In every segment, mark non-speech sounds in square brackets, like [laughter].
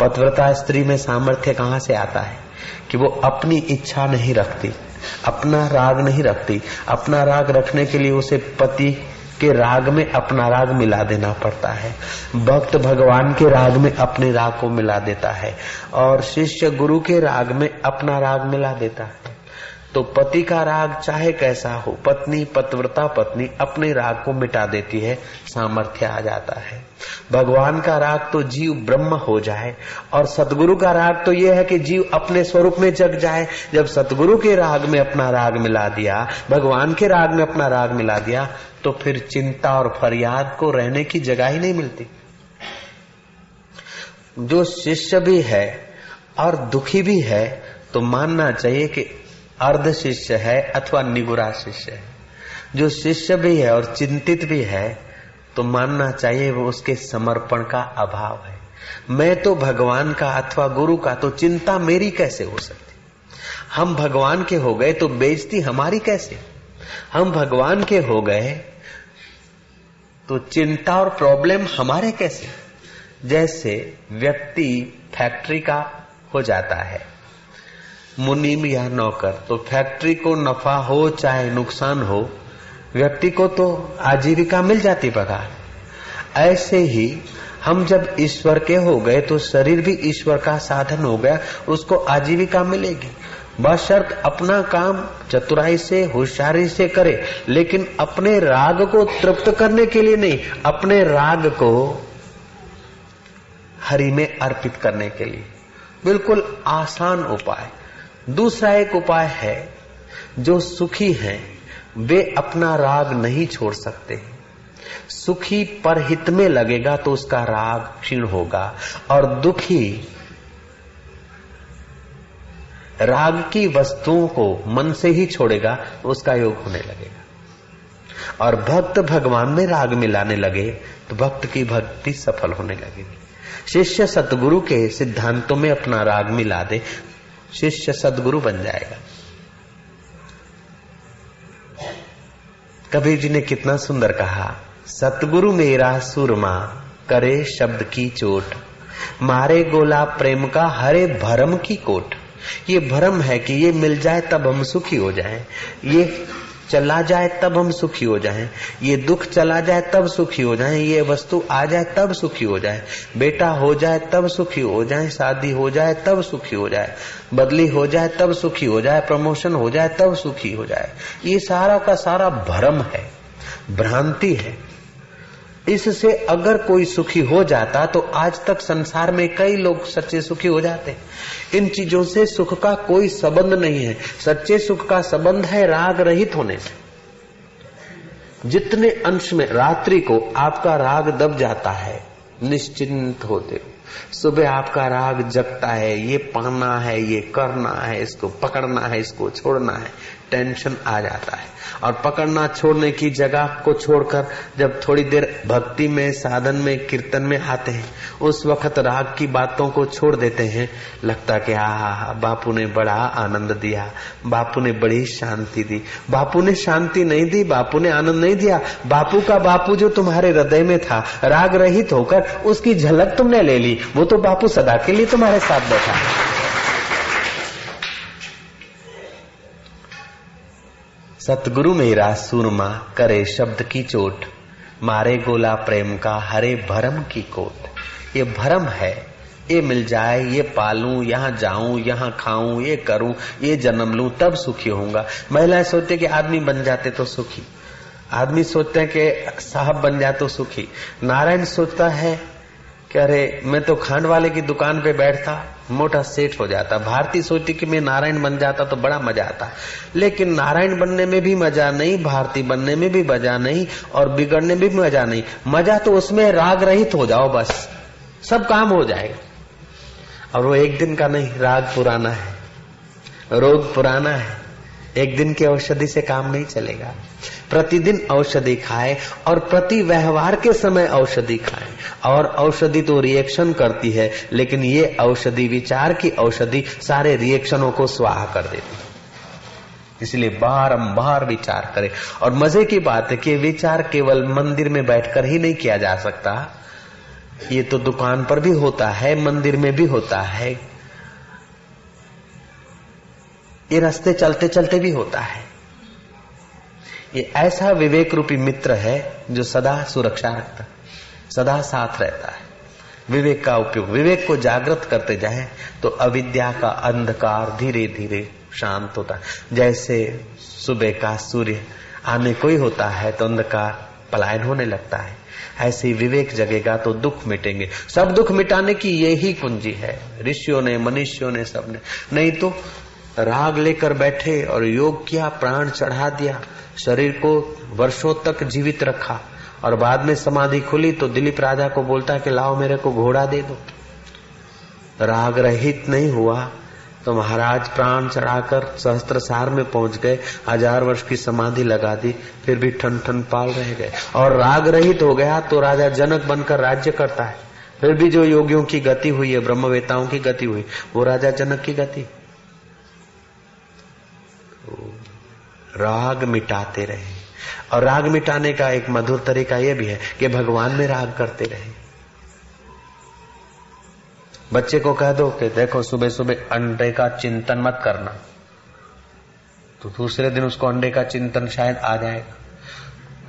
पतिव्रता स्त्री में सामर्थ्य कहाँ से आता है? कि वो अपनी इच्छा नहीं रखती, अपना राग नहीं रखती, अपना राग रखने के लिए उसे पति के राग में अपना राग मिला देना पड़ता है। भक्त भगवान के राग में अपने राग को मिला देता है और शिष्य गुरु के राग में अपना राग मिला देता है। तो पति का राग चाहे कैसा हो, पत्नी, पतव्रता पत्नी अपने राग को मिटा देती है, सामर्थ्य आ जाता है। भगवान का राग तो जीव ब्रह्म हो जाए, और सतगुरु का राग तो यह है कि जीव अपने स्वरूप में जग जाए। जब सतगुरु के राग में अपना राग मिला दिया, भगवान के राग में अपना राग मिला दिया तो फिर चिंता और फरियाद को रहने की जगह ही नहीं मिलती। जो शिष्य भी है और दुखी भी है तो मानना चाहिए कि अर्ध शिष्य है अथवा निगुरा शिष्य है। जो शिष्य भी है और चिंतित भी है तो मानना चाहिए वो उसके समर्पण का अभाव है। मैं तो भगवान का अथवा गुरु का तो चिंता मेरी कैसे हो सकती? हम भगवान के हो गए तो बेजती हमारी कैसे? हम भगवान के हो गए तो चिंता और प्रॉब्लम हमारे कैसे? जैसे व्यक्ति फैक्ट्री का हो जाता है। मुनीम या नौकर तो फैक्ट्री को नफा हो चाहे नुकसान हो, व्यक्ति को तो आजीविका मिल जाती पगार। ऐसे ही हम जब ईश्वर के हो गए तो शरीर भी ईश्वर का साधन हो गया, उसको आजीविका मिलेगी। बशर्त अपना काम चतुराई से, होशियारी से करे, लेकिन अपने राग को तृप्त करने के लिए नहीं, अपने राग को हरि में अर्पित करने के लिए। बिल्कुल आसान उपाय। दूसरा एक उपाय है, जो सुखी हैं, वे अपना राग नहीं छोड़ सकते। सुखी पर हित में लगेगा तो उसका राग क्षीण होगा, और दुखी राग की वस्तुओं को मन से ही छोड़ेगा तो उसका योग होने लगेगा। और भक्त भगवान में राग मिलाने लगे तो भक्त की भक्ति सफल होने लगेगी। शिष्य सतगुरु के सिद्धांतों में अपना राग मिला दे शिष्य सदगुरु बन जाएगा। कबीर जी ने कितना सुंदर कहा सतगुरु मेरा सुरमा, करे शब्द की चोट। मारे गोला प्रेम का, हरे भरम की कोट। ये भरम है कि ये मिल जाए तब हम सुखी हो जाएँ। ये चला जाए तब हम सुखी हो जाए। ये दुख चला जाए तब सुखी हो जाए। ये वस्तु आ जाए तब सुखी हो जाए। बेटा हो जाए तब सुखी हो जाए। शादी हो जाए तब सुखी हो जाए। बदली हो जाए तब सुखी हो जाए। प्रमोशन हो जाए तब सुखी हो जाए। ये सारा का सारा भ्रम है। भ्रांति है। इससे अगर कोई सुखी हो जाता तो आज तक संसार में कई लोग सच्चे सुखी हो जाते। इन चीज़ों से सुख का कोई संबंध नहीं है। सच्चे सुख का संबंध है राग रहित होने से। जितने अंश में रात्रि को आपका राग दब जाता है, निश्चिंत होते हो। सुबह आपका राग जगता है, ये पाना है, ये करना है, इसको पकड़ना है, इसको छोड़ना है। टेंशन आ जाता है। और पकड़ना छोड़ने की जगह को छोड़कर जब थोड़ी देर भक्ति में, साधन में, कीर्तन में आते हैं, उस वक्त राग की बातों को छोड़ देते हैं। लगता कि आ बापू ने बड़ा आनंद दिया, बापू ने बड़ी शांति दी। बापू ने शांति नहीं दी, बापू ने आनंद नहीं दिया। बापू का बापू जो तुम्हारे हृदय में था राग रहित होकर उसकी झलक तुमने ले ली। वो तो बापू सदा के लिए तुम्हारे साथ बैठा सतगुरु मेरा सुरमा, करे शब्द की चोट। मारे गोला प्रेम का, हरे भरम की कोट। ये भरम है, ये मिल जाए, ये पालू, यहाँ जाऊँ, यहाँ खाऊं, ये करूँ, ये जन्म लू, तब सुखी होऊँगा। महिलाएँ सोचते कि आदमी बन जाते तो सुखी। आदमी सोचते हैं कि साहब बन जाए तो सुखी। नारायण सोचता है कि अरे मैं तो खांड वाले की दुकान पे बैठता, मोटा सेठ हो जाता। भारती सोचती कि मैं नारायण बन जाता तो बड़ा मज़ा आता। लेकिन नारायण बनने में भी मज़ा नहीं, भारती बनने में भी मज़ा नहीं और बिगड़ने में भी मज़ा नहीं। मज़ा तो उसमें राग रहित हो जाओ बस। सब काम हो जाएगा। और वो एक दिन का नहीं, राग पुराना है। रोग पुराना है। एक दिन की औषधि से काम नहीं चलेगा। प्रतिदिन औषधि खाए और प्रति व्यवहार के समय औषधि खाए। और औषधि तो रिएक्शन करती है, लेकिन ये औषधि विचार की औषधि सारे रिएक्शनों को स्वाहा कर देती है। इसलिए बारंबार विचार करें। और मज़े की बात है कि विचार केवल मंदिर में बैठकर ही नहीं किया जा सकता। ये तो दुकान पर भी होता है, मंदिर में भी होता है। ये रास्ते चलते चलते भी होता है। ये ऐसा विवेक रूपी मित्र है जो सदा सुरक्षा रखता सदा साथ रहता है। विवेक का उपयोग, विवेक को जागृत करते जाए तो अविद्या का अंधकार धीरे धीरे शांत होता है। जैसे सुबह का सूर्य आने कोई होता है तो अंधकार पलायन होने लगता है। ऐसे विवेक जगेगा तो दुख मिटेंगे। सब दुख मिटाने की यही कुंजी है। ऋषियों ने, मनुष्यों ने, सबने। नहीं तो राग लेकर बैठे और योग किया, प्राण चढ़ा दिया, शरीर को वर्षों तक जीवित रखा और बाद में समाधि खुली तो दिलीप राजा को बोलता है कि लाओ मेरे को घोड़ा दे दो। राग रहित नहीं हुआ तो महाराज प्राण चढ़ाकर सहस्त्र सार में पहुँच गए, हज़ार वर्ष की समाधि लगा दी, फिर भी ठन ठन पाल रह गए। और राग रहित हो गया तो राजा जनक बनकर राज्य करता है। फिर भी जो योगियों की गति हुई है, ब्रह्मवेताओं की गति हुई, वो राजा जनक की गति। राग मिटाते रहे। और राग मिटाने का एक मधुर तरीका यह भी है कि भगवान में राग करते रहे। बच्चे को कह दो कि देखो सुबह सुबह अंडे का चिंतन मत करना। तो दूसरे दिन उसको अंडे का चिंतन शायद आ जाएगा।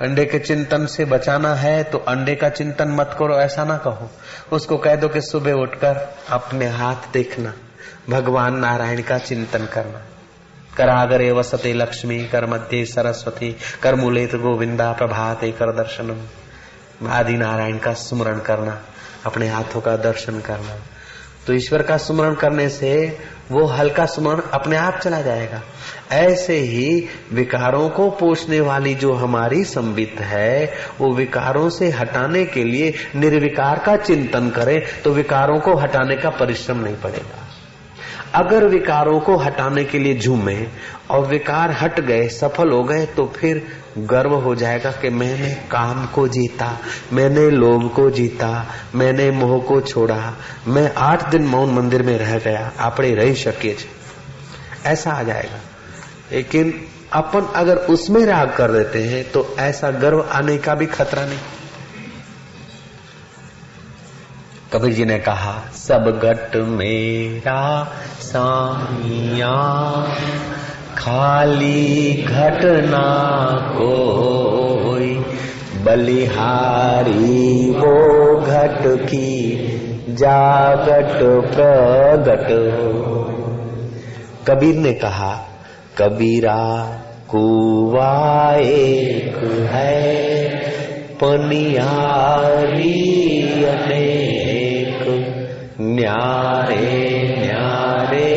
अंडे के चिंतन से बचाना है तो अंडे का चिंतन मत करो, ऐसा ना कहो। उसको कह दो कि सुबह उठकर अपने हाथ देखना, भगवान नारायण का चिंतन करना। करागरे वसते लक्ष्मी कर मध्य सरस्वती कर मूलेत गोविंदा प्रभात कर दर्शनम आदि नारायण का स्मरण करना, अपने हाथों का दर्शन करना। तो ईश्वर का स्मरण करने से वो हल्का स्मरण अपने आप चला जाएगा। ऐसे ही विकारों को पोषने वाली जो हमारी संबित है, वो विकारों से हटाने के लिए निर्विकार का चिंतन करे तो विकारों को हटाने का परिश्रम नहीं पड़ेगा। अगर विकारों को हटाने के लिए झूमे और विकार हट गए, सफल हो गए तो फिर गर्व हो जाएगा कि मैंने काम को जीता, मैंने लोभ को जीता, मैंने मोह को छोड़ा, मैं आठ दिन मौन मंदिर में रह गया आपड़े रही शकिए ऐसा आ जाएगा। लेकिन अपन अगर उसमें राग कर देते हैं तो ऐसा गर्व आने का भी खतरा नहीं। कबीर जी ने कहा, सब घट मेरा सामिया, खाली घटना कोई, बलिहारी वो घट की जागट प्रगट कबीर ने कहा, कबीरा कुआ एक है, पनियारी न्यारे न्यारे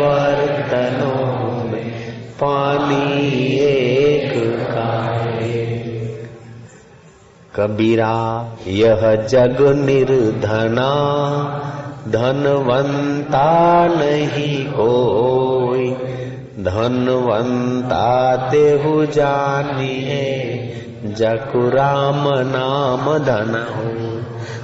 बर्तनों में पानी एक काए कबीरा, यह जग निर्धना, धनवंता नहीं कोई। धनवंता तेहु जानिए जकु राम नाम धन हो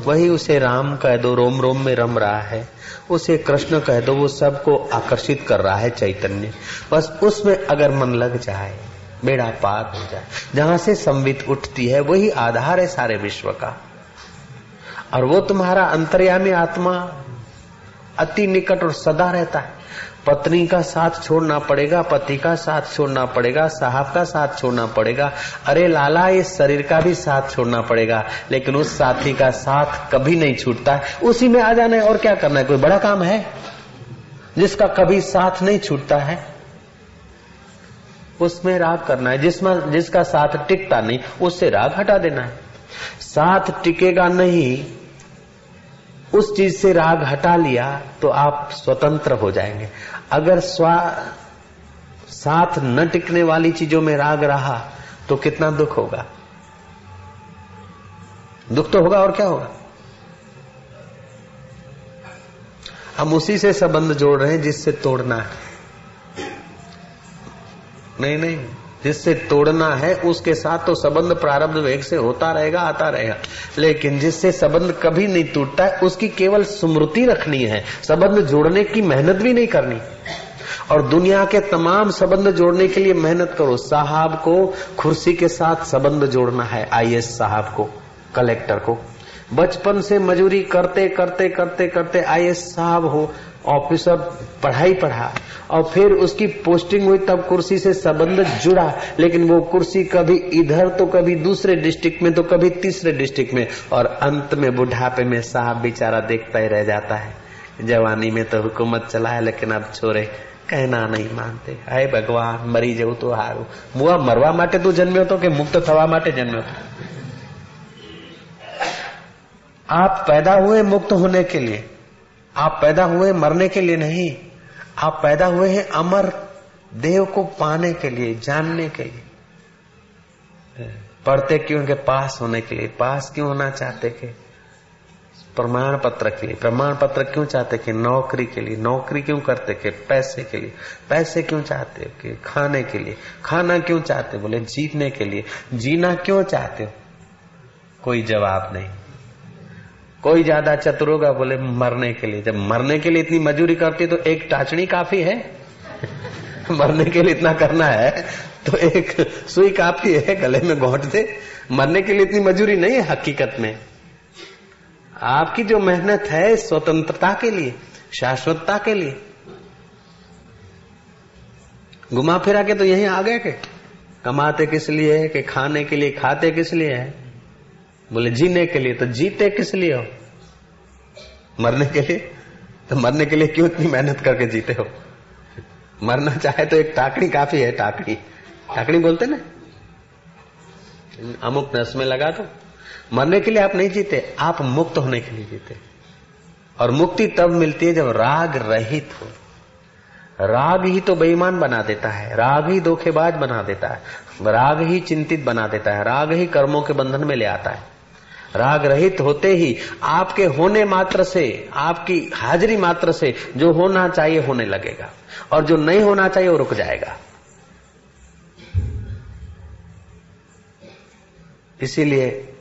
वही उसे राम कह दो, रोम रोम में रम रहा है। उसे कृष्ण कह दो, वो सबको आकर्षित कर रहा है चैतन्य। बस उसमें अगर मन लग जाए, बेड़ा पार हो जाए, जहाँ से संवित उठती है, वही आधार है सारे विश्व का। और वो तुम्हारा अंतर्यामी आत्मा अति निकट और सदा रहता है। पत्नी का साथ छोड़ना पड़ेगा, पति का साथ छोड़ना पड़ेगा, साहब का साथ छोड़ना पड़ेगा। अरे लाला, इस शरीर का भी साथ छोड़ना पड़ेगा, लेकिन उस साथी का साथ कभी नहीं छूटता है। उसी में आ जाना है, और क्या करना है? कोई बड़ा काम है? जिसका कभी साथ नहीं छूटता है, उसमें राग करना है। जिसमें, जिसका साथ टिकता नहीं, उससे राग हटा देना है। साथ टिकेगा नहीं उस चीज़ से राग हटा लिया तो आप स्वतंत्र हो जाएँगे। अगर स्वा, साथ न टिकने वाली चीज़ों में राग रहा तो कितना दुख होगा? दुख तो होगा और क्या होगा? हम उसी से संबंध जोड़ रहे हैं जिससे तोड़ना है। नहीं नहीं। जिससे तोड़ना है, उसके साथ तो संबंध प्रारब्ध वेग से होता रहेगा, आता रहेगा। लेकिन जिससे संबंध कभी नहीं टूटता है, उसकी केवल स्मृति रखनी है। संबंध जोड़ने की मेहनत भी नहीं करनी। और दुनिया के तमाम संबंध जोड़ने के लिए मेहनत करो। साहब को कुर्सी के साथ संबंध जोड़ना है, आईएएस साहब को, कलेक्टर को। बचपन से मजूरी करते करते करते करते आई साहब हो, ऑफिसर पढ़ाई पढ़ा। और फिर उसकी पोस्टिंग हुई, तब कुर्सी से संबंध जुड़ा। लेकिन वो कुर्सी कभी इधर तो कभी दूसरे डिस्ट्रिक्ट में तो कभी तीसरे डिस्ट्रिक्ट में। और अंत में बुढ़ापे में साहब बेचारा देखता ही रह जाता है। जवानी में तो हुकूमत चला है, लेकिन अब छोरे कहना नहीं मानते। अरे भगवान, मरी જવું तो हारू। मुआ मरवा माटे तू जन्म्यो तो के मुक्त थवा माटे जन्म्यो तो? आप पैदा हुए मुक्त होने के लिए। आप पैदा हुए मरने के लिए नहीं। आप पैदा हुए हैं अमर देव को पाने के लिए, जानने के लिए। पढ़ते क्यों के पास होने के लिए? पास क्यों होना चाहते के प्रमाण पत्र के लिए। प्रमाण पत्र क्यों चाहते कि नौकरी के लिए। नौकरी क्यों करते के पैसे के लिए। पैसे क्यों चाहते कि खाने के लिए। खाना क्यों चाहते? बोले, जीतने के लिए। जीना क्यों चाहते हो? कोई जवाब नहीं। कोई ज़्यादा चतुर होगा, बोले, मरने के लिए। जब मरने के लिए इतनी मजूरी करती तो एक टाचनी काफ़ी है। [laughs] मरने के लिए इतना करना है तो एक सुई काफ़ी है, गले में घोट दे। मरने के लिए इतनी मजूरी नहीं है हकीकत में। आपकी जो मेहनत है, स्वतंत्रता के लिए, शाश्वतता के लिए। घुमा फिरा के तो यहीं आ गए के कमाते किस लिए है, कि खाने के लिए खाते किस लिए है? बोले, जीने के लिए तो जीते किस लिए हो? मरने के लिए? तो मरने के लिए क्यों इतनी मेहनत करके जीते हो? मरना चाहे तो एक टाकड़ी काफ़ी है, टाकड़ी। टाकड़ी बोलते ना? अमुक नस में लगा दो। मरने के लिए आप नहीं जीते, आप मुक्त होने के लिए जीते। और मुक्ति तब मिलती है जब राग रहित हो। राग ही तो बेईमान बना देता है, राग ही धोखेबाज बना देता है, राग ही चिंतित बना देता है, राग ही कर्मों के बंधन में ले आता है। राग रहित होते ही आपके होने मात्र से, आपकी हाजिरी मात्र से जो होना चाहिए होने लगेगा और जो नहीं होना चाहिए वो रुक जाएगा। इसीलिए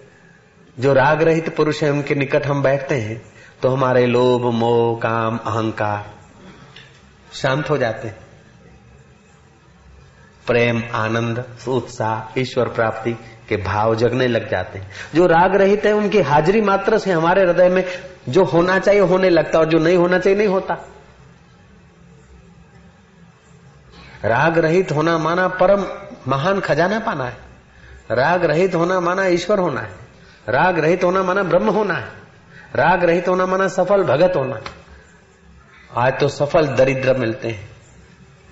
जो राग रहित पुरुष है, उनके निकट हम बैठते हैं तो हमारे लोभ, मोह, काम, अहंकार शांत हो जाते हैं। प्रेम, आनंद, उत्साह, ईश्वर प्राप्ति के भाव जगने लग जाते हैं। जो राग रहित है, उनकी हाजिरी मात्र से हमारे हृदय में जो होना चाहिए, होने लगता और जो नहीं होना चाहिए, नहीं होता। राग रहित होना माना परम महान खजाना पाना है। राग रहित होना माना ईश्वर होना है। राग रहित होना माना ब्रह्म होना है। राग रहित होना माना सफल भगत होना आज तो सफल दरिद्र मिलते हैं।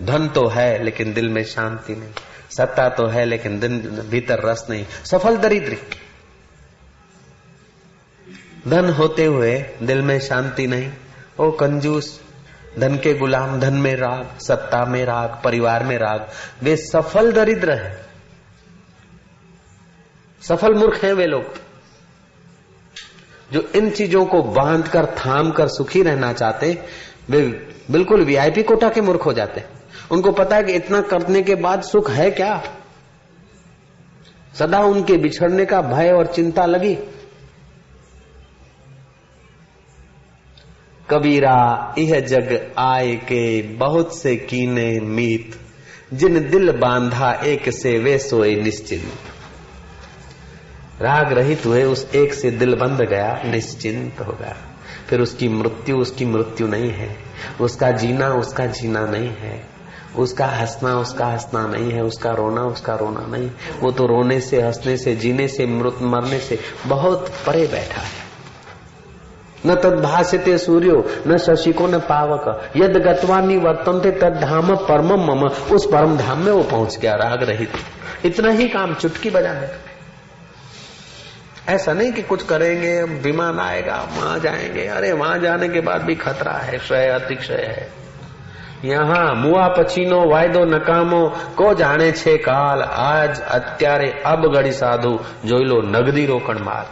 धन तो है, लेकिन दिल में शांति नहीं। सत्ता तो है, लेकिन दिन भीतर रस नहीं। सफल दरिद्री। धन होते हुए दिल में शांति नहीं। ओ कंजूस, धन के गुलाम, धन में राग, सत्ता में राग, परिवार में राग। वे सफल दरिद्र है। सफल मूर्ख हैं वे लोग। जो इन चीज़ों को बाँध कर थाम कर, सुखी रहना चाहते, वे बिल्कुल वीआईपी कोटा के मूर्ख हो जाते। हैं उनको पता है कि इतना करने के बाद सुख है क्या? सदा उनके बिछड़ने का भय और चिंता लगी। कबीरा यह जग आए के बहुत से कीने मीत, जिन दिल बांधा एक से वे सोए निश्चिंत। राग रहित हुए उस एक से दिल बंध गया, निश्चिंत हो गया। फिर उसकी मृत्यु उसकी मृत्यु नहीं है। उसका जीना उसका जीना नहीं है। उसका हंसना उसका हंसना नहीं है, उसका रोना उसका रोना नहीं वो तो रोने से, हंसने से, जीने से, मृत, मरने से बहुत परे बैठा है। न तद भाष्यते सूर्यो, न शशिको, न पावक। यद गतवानी वर्तन थे तद धाम परम मम। उस परम धाम में वो पहुँच गया, राग रहित। इतना ही काम चुटकी बजाने का ऐसा नहीं कि कुछ करेंगे, विमान आएगा, वहाँ जाएँगे। अरे, वहाँ जाने के बाद भी खतरा है, क्षय, अतिक्षय है। यहाँ मुआ पछीनो वायदो नकामो को जाने छे काल आज અત્યારે अब गड़ी साधु जो लो नगदी रोकण मार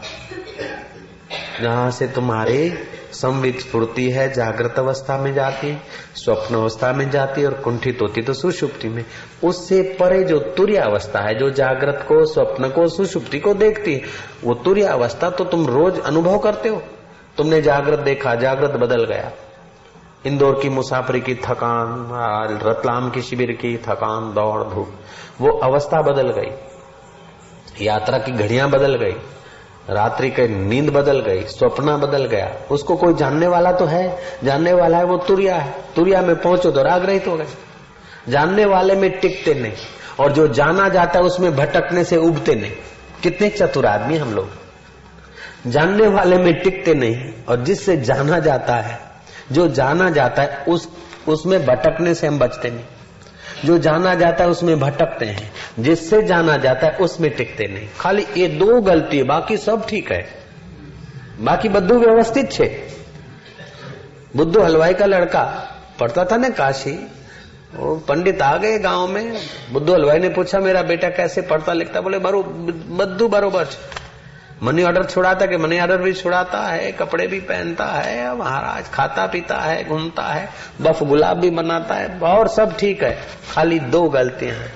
जहां से तुम्हारी संवित स्फूर्ति है जागृत अवस्था में जाती स्वप्न अवस्था में जाती और कुंठित होती तो सुषुप्ति में उससे परे जो तुर्य अवस्था है जो जागृत को स्वप्न को सुषुप्ति को देखती है वो तुर्य अवस्था तो तुम रोज अनुभव करते हो तुमने जागृत देखा जागृत बदल गया इंदौर की मुसाफरी की थकान रतलाम की शिविर की थकान, दौड़ धूप, वो अवस्था बदल गई। यात्रा की घड़ियाँ बदल गई, रात्रि के नींद बदल गई, स्वप्न बदल गया। उसको कोई जानने वाला तो है? जानने वाला है वो तुरिया है। तुरिया में पहुंचो तो राग रहित हो गए। जानने वाले में टिकते नहीं, और जो जाना जाता है उसमें भटकने से उबते नहीं। कितने चतुर आदमी हम लोग। जानने वाले में टिकते नहीं, और जिससे जाना जाता है जो जाना जाता है, उस, उसमें भटकने से हम बचते नहीं। जो जाना जाता है, उसमें भटकते हैं। जिससे जाना जाता है, उसमें टिकते नहीं। खाली ये दो गलती है, बाकी सब ठीक है। बाकी बद्दू व्यवस्थित छे। बुद्धू हलवाई का लड़का, पढ़ता था ना काशी, वो पंडित आ गए गाँव में। बुद्धू हलवाई ने पूछा, मेरा बेटा कैसे पढ़ता लिखता बोले, बरो, बद्दू बरोबर मनी ऑर्डर छुड़ाता कि मनी ऑर्डर भी छुड़ाता है, कपड़े भी पहनता है महाराज खाता पीता है, घूमता है, बफ गुलाब भी बनाता है, और सब ठीक है। खाली दो गलतियाँ हैं।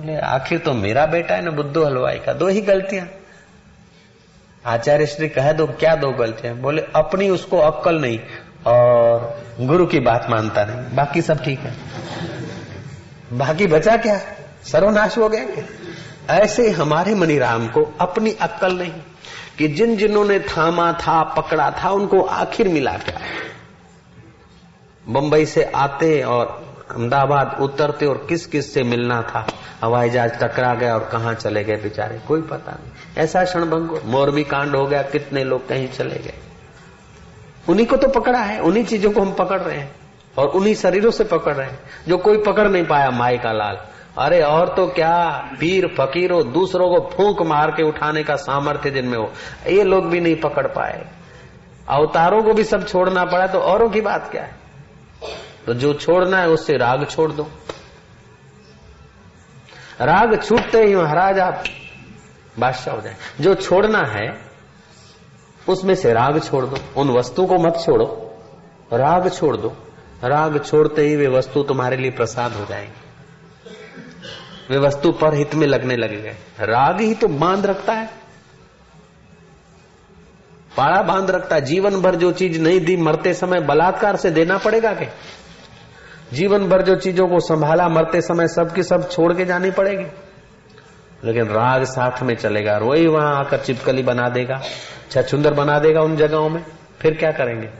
बोले, आखिर तो मेरा बेटा है ना, बुद्धू हलवाई का, दो ही गलतियाँ। आचार्य श्री कहे, दो, क्या दो गलतियाँ? बोले, अपनी उसको अक्कल नहीं, और गुरु की बात मानता नहीं। बाकी सब ठीक है। बाकी बचा क्या? सर्वनाश हो गया क्या? ऐसे हमारे मनीराम को अपनी अक्कल नहीं कि जिन जिन्होंने थामा था, पकड़ा था, उनको आखिर मिला क्या? बंबई से आते और अहमदाबाद उतरते और किस किस से मिलना था? हवाई जहाज़ टकरा गया और कहा चले गए बेचारे? कोई पता नहीं। ऐसा क्षण भंगो मोरबी कांड हो गया, कितने लोग कहीं चले गए। उन्हीं को तो पकड़ा है, उन्हीं चीज़ों को हम पकड़ रहे हैं और उन्हीं शरीरों से पकड़ रहे हैं, जो कोई पकड़ नहीं पाया माई का लाल। अरे और तो क्या? पीर, फकीरों दूसरों को फूंक मार के उठाने का सामर्थ्य जिनमें हो। ये लोग भी नहीं पकड़ पाए। अवतारों को भी सब छोड़ना पड़ा तो औरों की बात क्या है? तो जो छोड़ना है, उससे राग छोड़ दो। राग छूटते ही, महाराज, आप बादशाह हो जाए। जो छोड़ना है, उसमें से राग छोड़ दो। उन वस्तु को मत छोड़ो। राग छोड़ दो। राग छोड़ते ही वे वस्तु तुम्हारे लिए प्रसाद हो जाएगी। वे वस्तु पर हित में लगने लगे गए राग ही तो बाँध रखता है। पाड़ा बाँध रखता है। जीवन भर जो चीज़ नहीं दी, मरते समय बलात्कार से देना पड़ेगा के जीवन भर जो चीज़ों को संभाला, मरते समय सबकी सब छोड़ के जानी पड़ेगी। लेकिन राग साथ में चलेगा। वही वहाँ आकर चिपकली बना देगा, छछुंदर बना देगा उन जगहों में। फिर क्या करेंगे?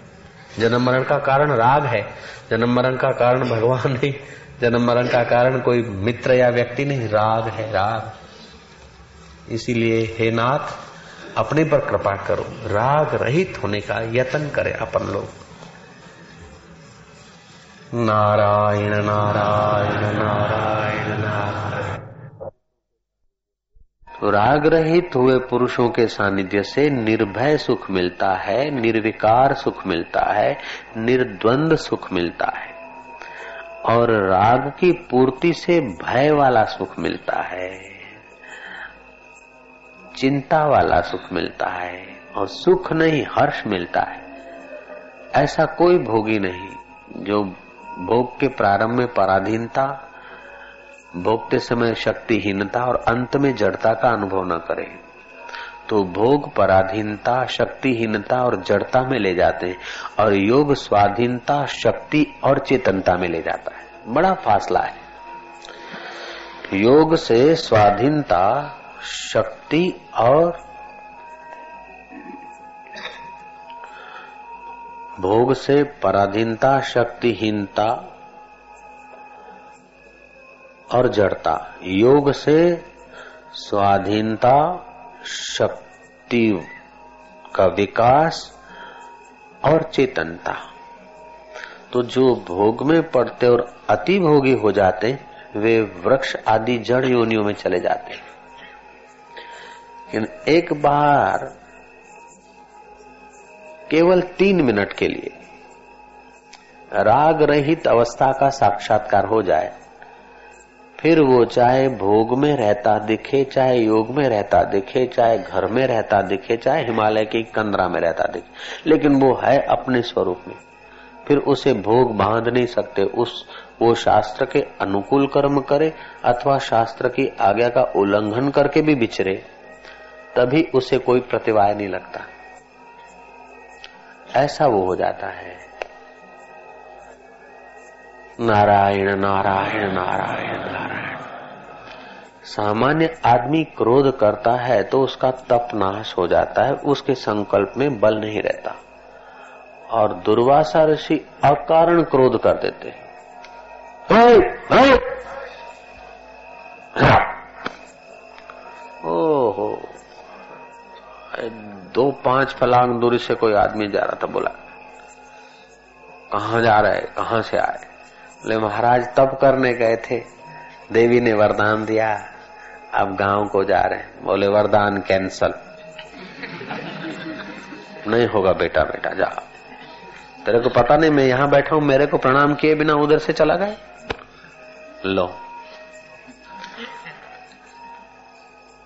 जन्म मरण का कारण राग है। जन्म मरण का कारण भगवान नहीं। जन्म मरण का कारण कोई मित्र या व्यक्ति नहीं, राग है, राग। इसीलिए हे नाथ, अपने पर कृपा करो। राग रहित होने का यत्न करे अपन लोग। नारायण नारायण नारायण नारायण। तो राग रहित हुए पुरुषों के सानिध्य से निर्भय सुख मिलता है, निर्विकार सुख मिलता है, निर्द्वंद सुख मिलता है। और राग की पूर्ति से भय वाला सुख मिलता है, चिंता वाला सुख मिलता है और सुख नहीं, हर्ष मिलता है। ऐसा कोई भोगी नहीं जो भोग के प्रारंभ में पराधीनता भोगते समय शक्तिहीनता और अंत में जड़ता का अनुभव न करे। तो भोग पराधीनता, शक्तिहीनता और जड़ता में ले जाते हैं और योग स्वाधीनता, शक्ति और चेतनता में ले जाता है। बड़ा फासला है। योग से स्वाधीनता, शक्ति और भोग से पराधीनता, शक्तिहीनता और जड़ता। योग से स्वाधीनता शक्ति का विकास और चेतनता। तो जो भोग में पड़ते और अति भोगी हो जाते, वे वृक्ष आदि जड़ योनियों में चले जाते लेकिन एक बार, केवल तीन मिनट के लिए, राग रहित अवस्था का साक्षात्कार हो जाए फिर वो चाहे भोग में रहता दिखे, चाहे योग में रहता दिखे, चाहे घर में रहता दिखे, चाहे हिमालय की कंदरा में रहता दिखे, लेकिन वो है अपने स्वरूप में। फिर उसे भोग बाँध नहीं सकते, उस, वो शास्त्र के अनुकूल कर्म करे अथवा शास्त्र की आज्ञा का उल्लंघन करके भी बिचरे तभी उसे कोई प्रतिवाय नहीं लगता। ऐसा वो हो जाता है। नारायण नारायण नारायण नारायण। सामान्य आदमी क्रोध करता है तो उसका तप नाश हो जाता है उसके संकल्प में बल नहीं रहता। और दुर्वासा ऋषि अकारण क्रोध कर देते हैं। ओहो। दो पाँच फलांग दूरी से कोई आदमी जा रहा था बोला कहा जा रहे कहाँ से आए बोले महाराज, तप करने गए थे। देवी ने वरदान दिया। अब गाँव को जा रहे हैं। बोले, वरदान कैंसल। नहीं होगा बेटा बेटा, जा। तेरे को पता नहीं, मैं यहाँ बैठा हूँ। मेरे को प्रणाम किए बिना उधर से चला गए लो।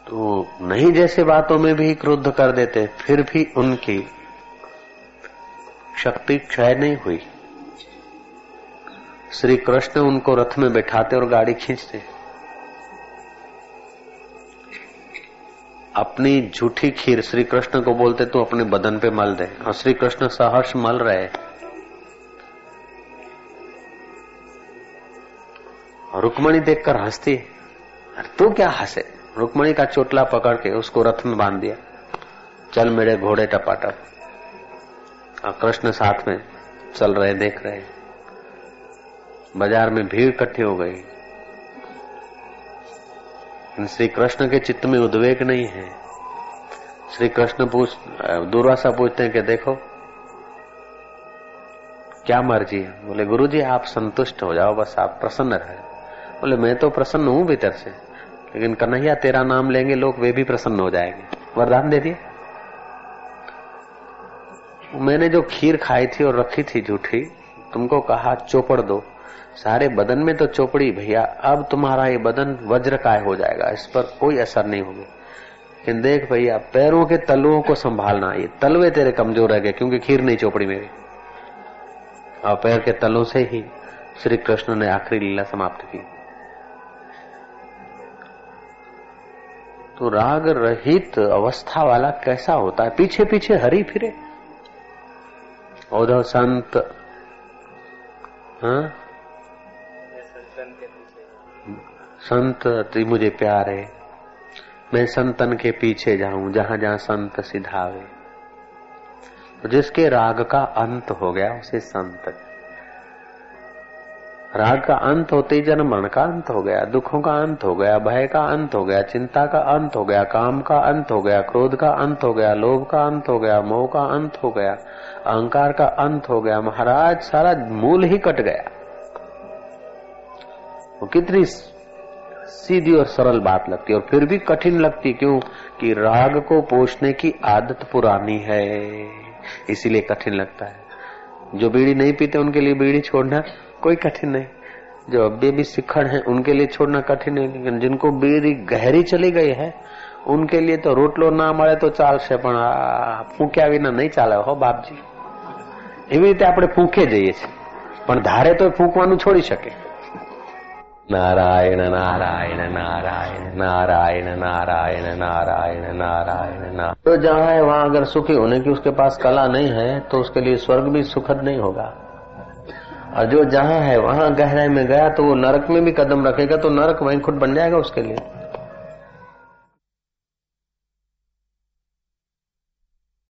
तो नहीं जैसे बातों में भी क्रुद्ध कर देते, फिर भी उनकी शक्ति क्षय नहीं हुई। श्री कृष्ण उनको रथ में बैठाते और गाड़ी खींचते। अपनी झूठी खीर श्री कृष्ण को बोलते, तू अपने बदन पे मल दे। और श्री कृष्ण सहर्ष मल रहे। रुक्मणी देखकर हंसती, अरे तू क्या हंसे? रुक्मणी का चोटला पकड़ के उसको रथ में बाँध दिया। चल मेरे घोड़े टपाटप। और कृष्ण साथ में चल रहे, देख रहे। बाज़ार में भीड़ इकट्ठी हो गई। श्री कृष्ण के चित्त में उद्वेग नहीं है। श्री कृष्ण पूछ दुर्वासा पूछते हैं कि देखो, क्या मर्ज़ी है? बोले गुरु जी आप संतुष्ट हो जाओ, बस आप प्रसन्न रहे। बोले, मैं तो प्रसन्न हूँ भीतर से, लेकिन कन्हैया तेरा नाम लेंगे, लोग वे भी प्रसन्न हो जाएँगे। वरदान दे दिए। मैंने जो खीर खाई थी और रखी थी झूठी, तुमको कहा, चोपड़ दो। सारे बदन में तो चोपड़ी, भैया। अब तुम्हारा ये बदन वज्र काय हो जाएगा। इस पर कोई असर नहीं होगी। लेकिन देख भैया, पैरों के तलुओं को संभालना, ये तलवे तेरे कमज़ोर रह गए, क्योंकि खीर नहीं चोपड़ी मेरी। और पैर के तलों से ही श्री कृष्ण ने आखिरी लीला समाप्त की। तो राग रहित अवस्था वाला कैसा होता है? पीछे पीछे हरी फिरे। उधर संत हाँ? संत अति मुझे प्यारे मैं संतन के पीछे जाऊँ जहाँ जहाँ संत सिधावे तो जिसके राग का अंत हो गया उसे संत राग का अंत होते ही जन्म मरण का अंत हो गया दुखों का अंत हो गया भय का अंत हो गया चिंता का अंत हो गया काम का अंत हो गया क्रोध का अंत हो गया लोभ का अंत हो गया मोह का अंत हो गया अहंकार का अंत हो गया महाराज सारा मूल ही कट गया वो कितनी सीधी और सरल बात लगती है और फिर भी कठिन लगती क्यों कि राग को पोषने की आदत पुरानी है इसीलिए कठिन लगता है जो बीड़ी नहीं पीते उनके लिए बीड़ी छोड़ना कोई कठिन नहीं जो अभी भी शिखर है उनके लिए छोड़ना कठिन है लेकिन जिनको बीड़ी गहरी चली गई है उनके लिए तो रोटलो ना મળે તો ચાલશે પણ ફૂંક્યા વિના નહીં ચાલે હો બાપજી એવી રીતે આપણે ફૂંકે જઈએ છીએ પણ ધારે તો ફૂંકવાનું છોડી શકે नारायण नारायण नारायण नारायण नारायण नारायण नारायण नारायण तो जहाँ है, वहाँ अगर सुखी होने की उसके पास कला नहीं है तो उसके लिए स्वर्ग भी सुखद नहीं होगा। और जो जहाँ है, वहाँ गहराई में गया तो वो नरक में भी कदम रखेगा तो नरक वहीं खुद बन जाएगा उसके लिए।